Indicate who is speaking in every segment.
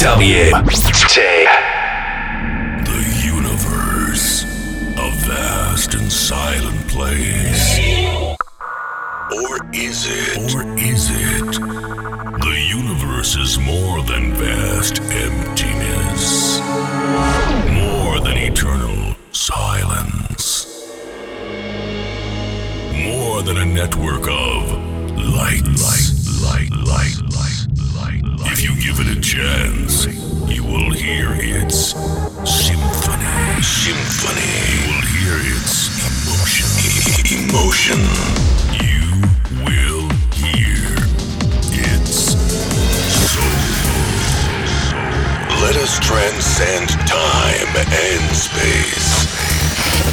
Speaker 1: SW. T.
Speaker 2: The universe, a vast and silent place. Or is it? Or is it? The universe is more than vast emptiness, more than eternal silence, more than a network of light, light, light. light. If you give it a chance, you will hear its symphony. Symphony. You will hear its emotion. Emotion. You will hear its soul. Let us transcend time and space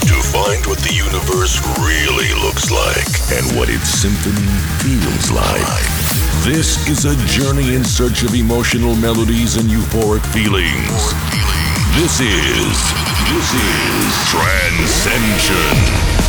Speaker 2: to find what the universe really looks like and what its symphony feels like. This is a journey in search of emotional melodies and euphoric feelings. This is this is
Speaker 1: Trancescension.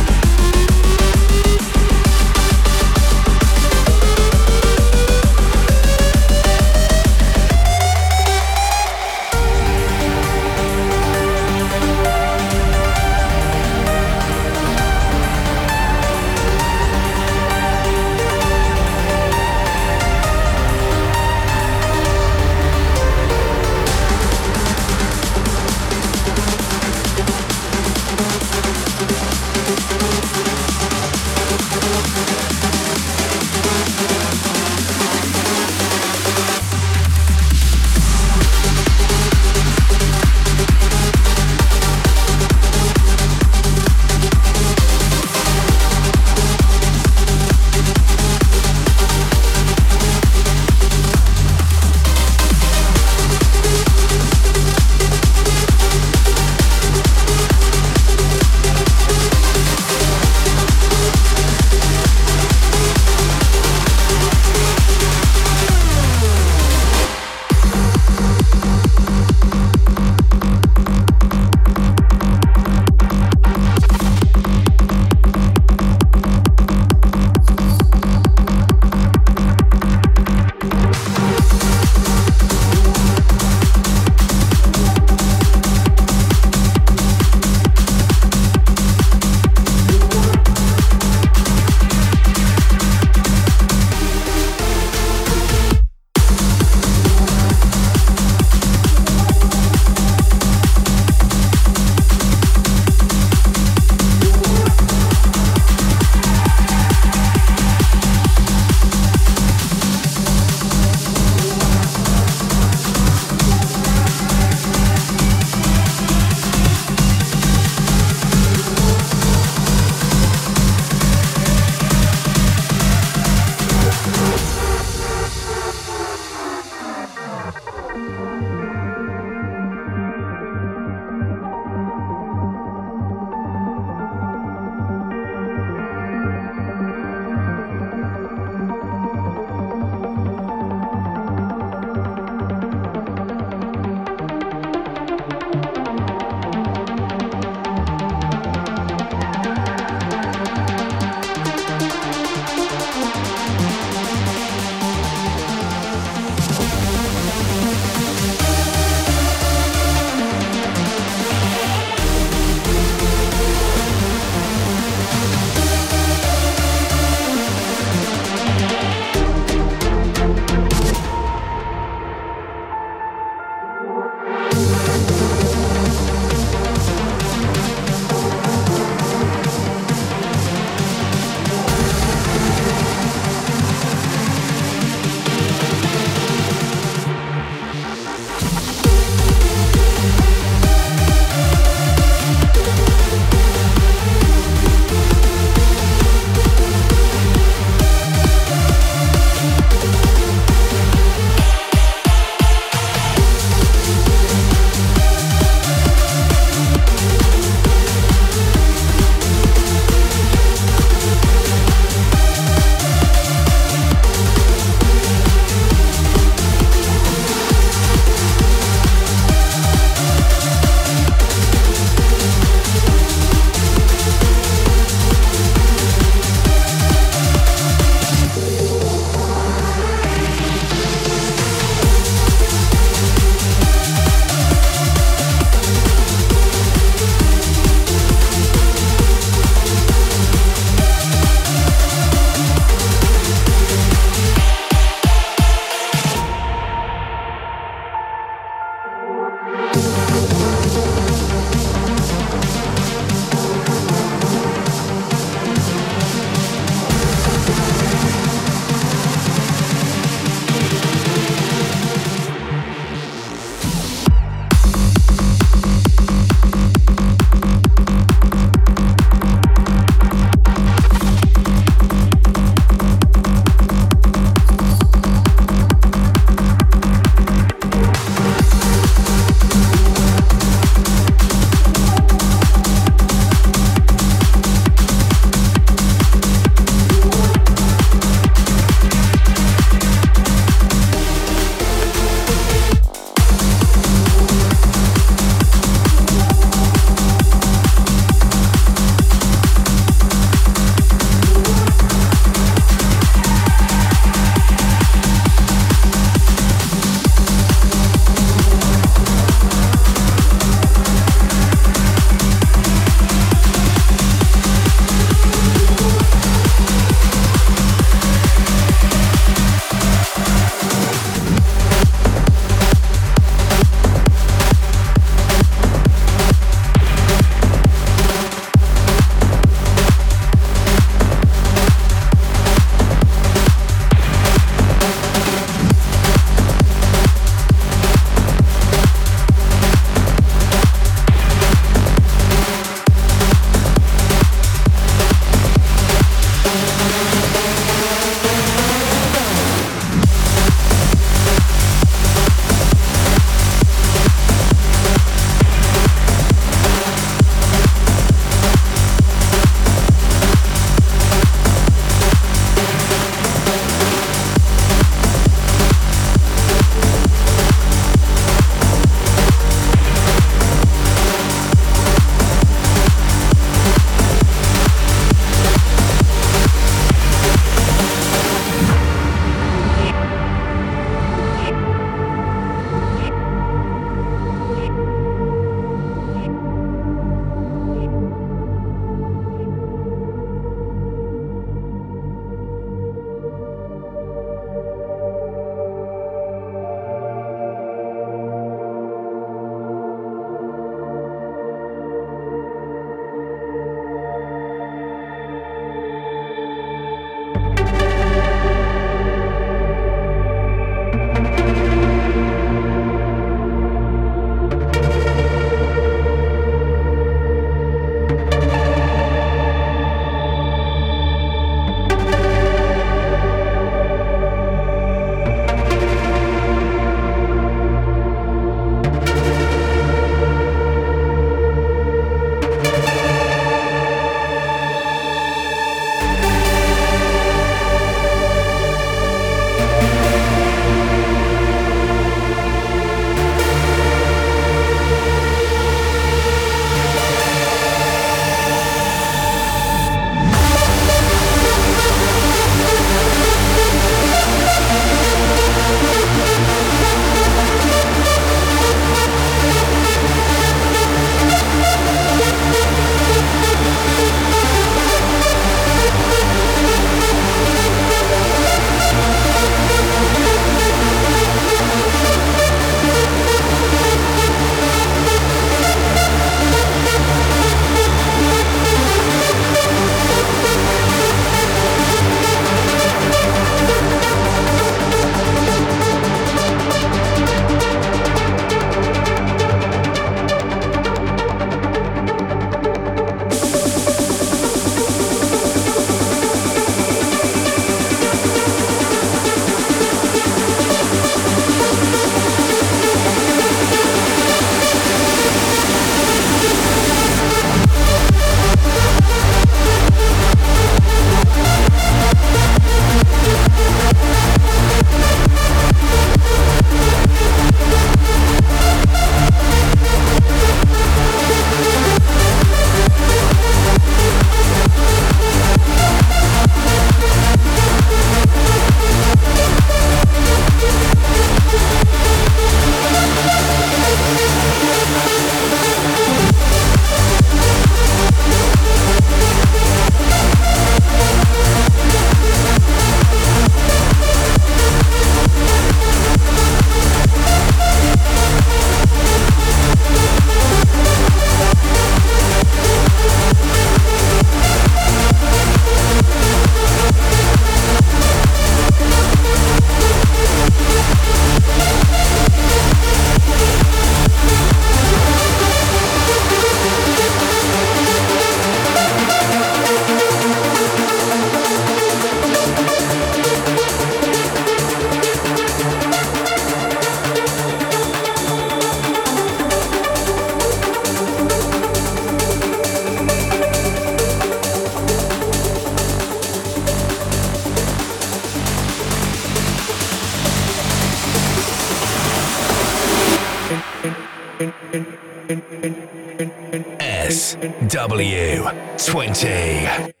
Speaker 1: W20.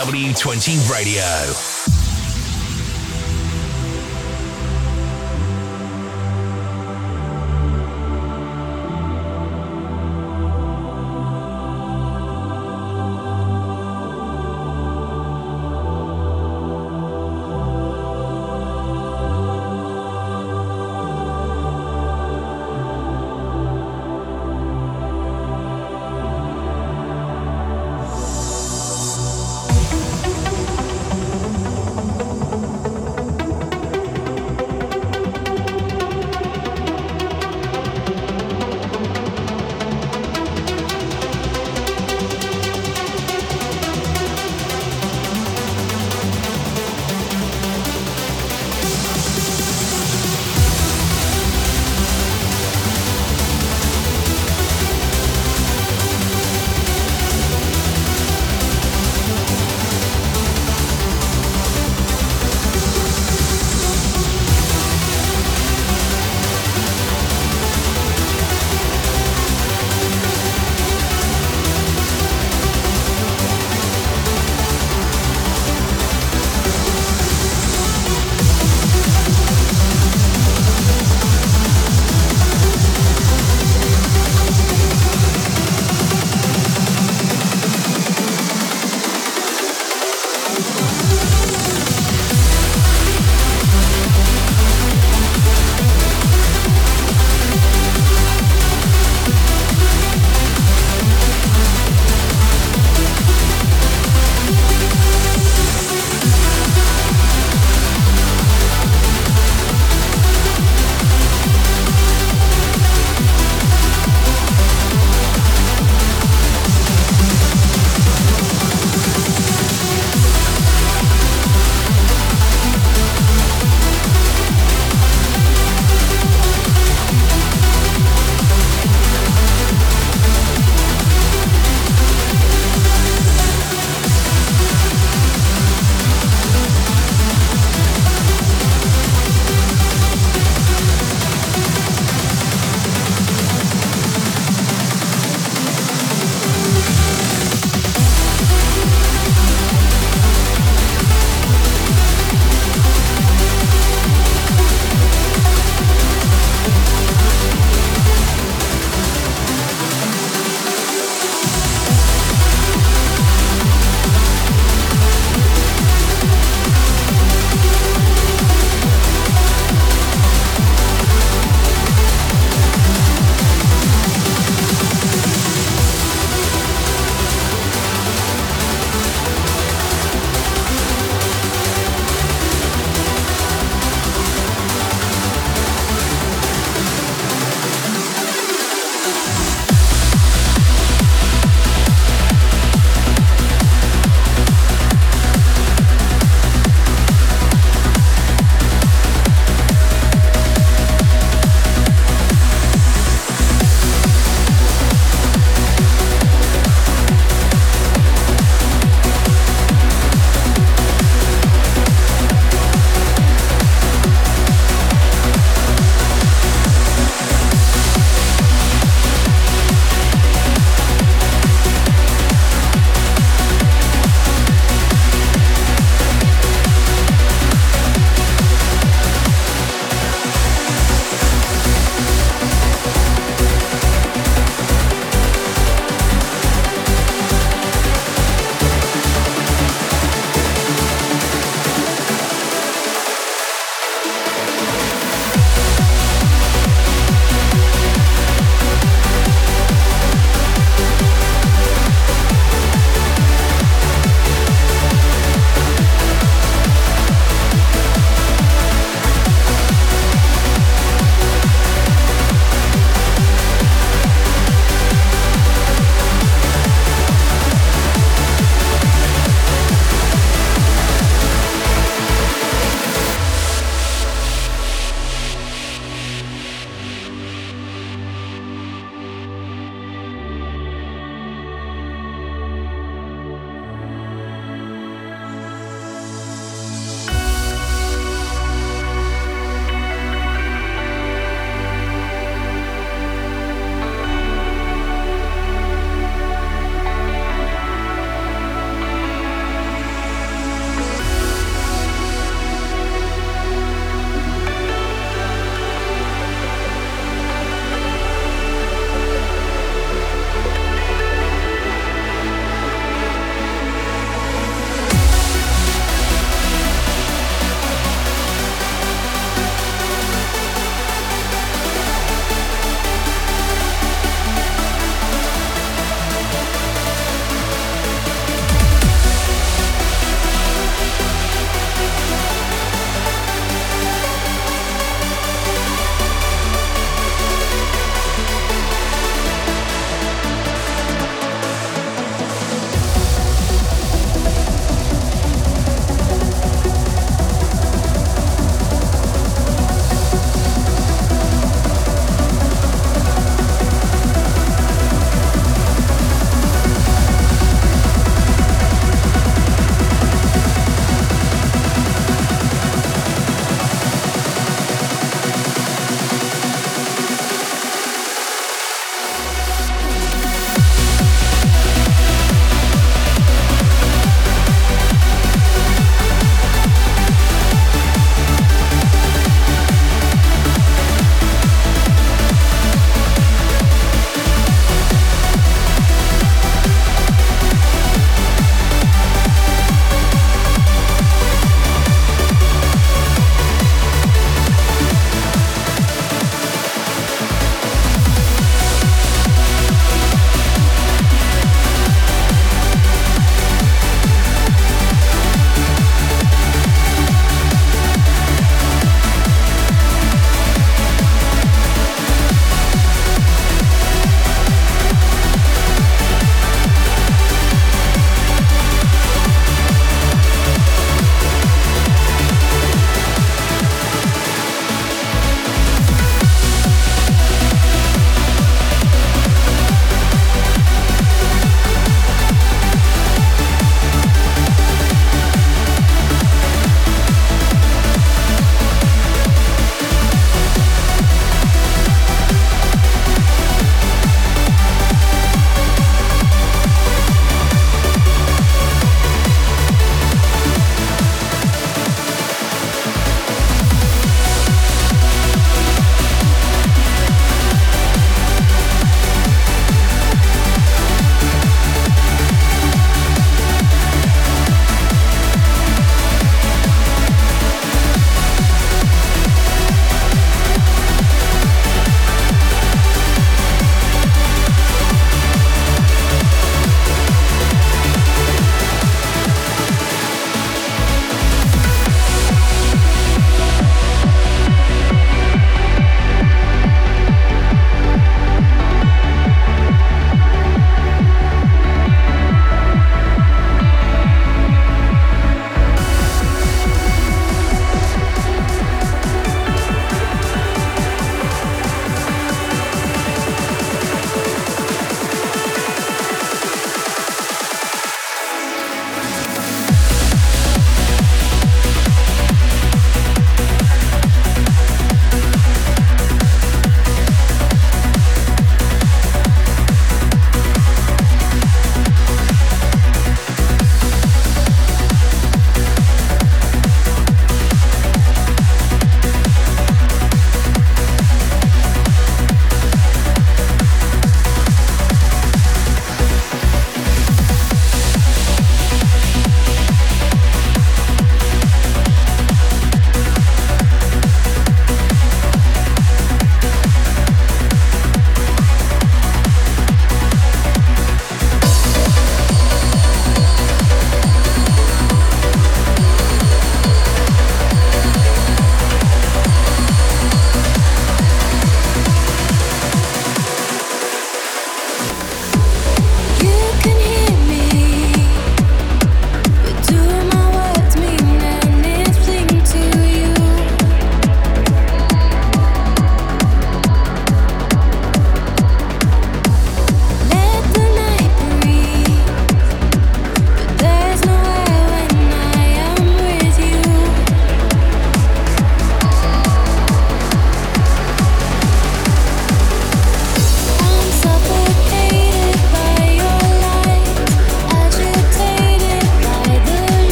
Speaker 1: SW20 Radio.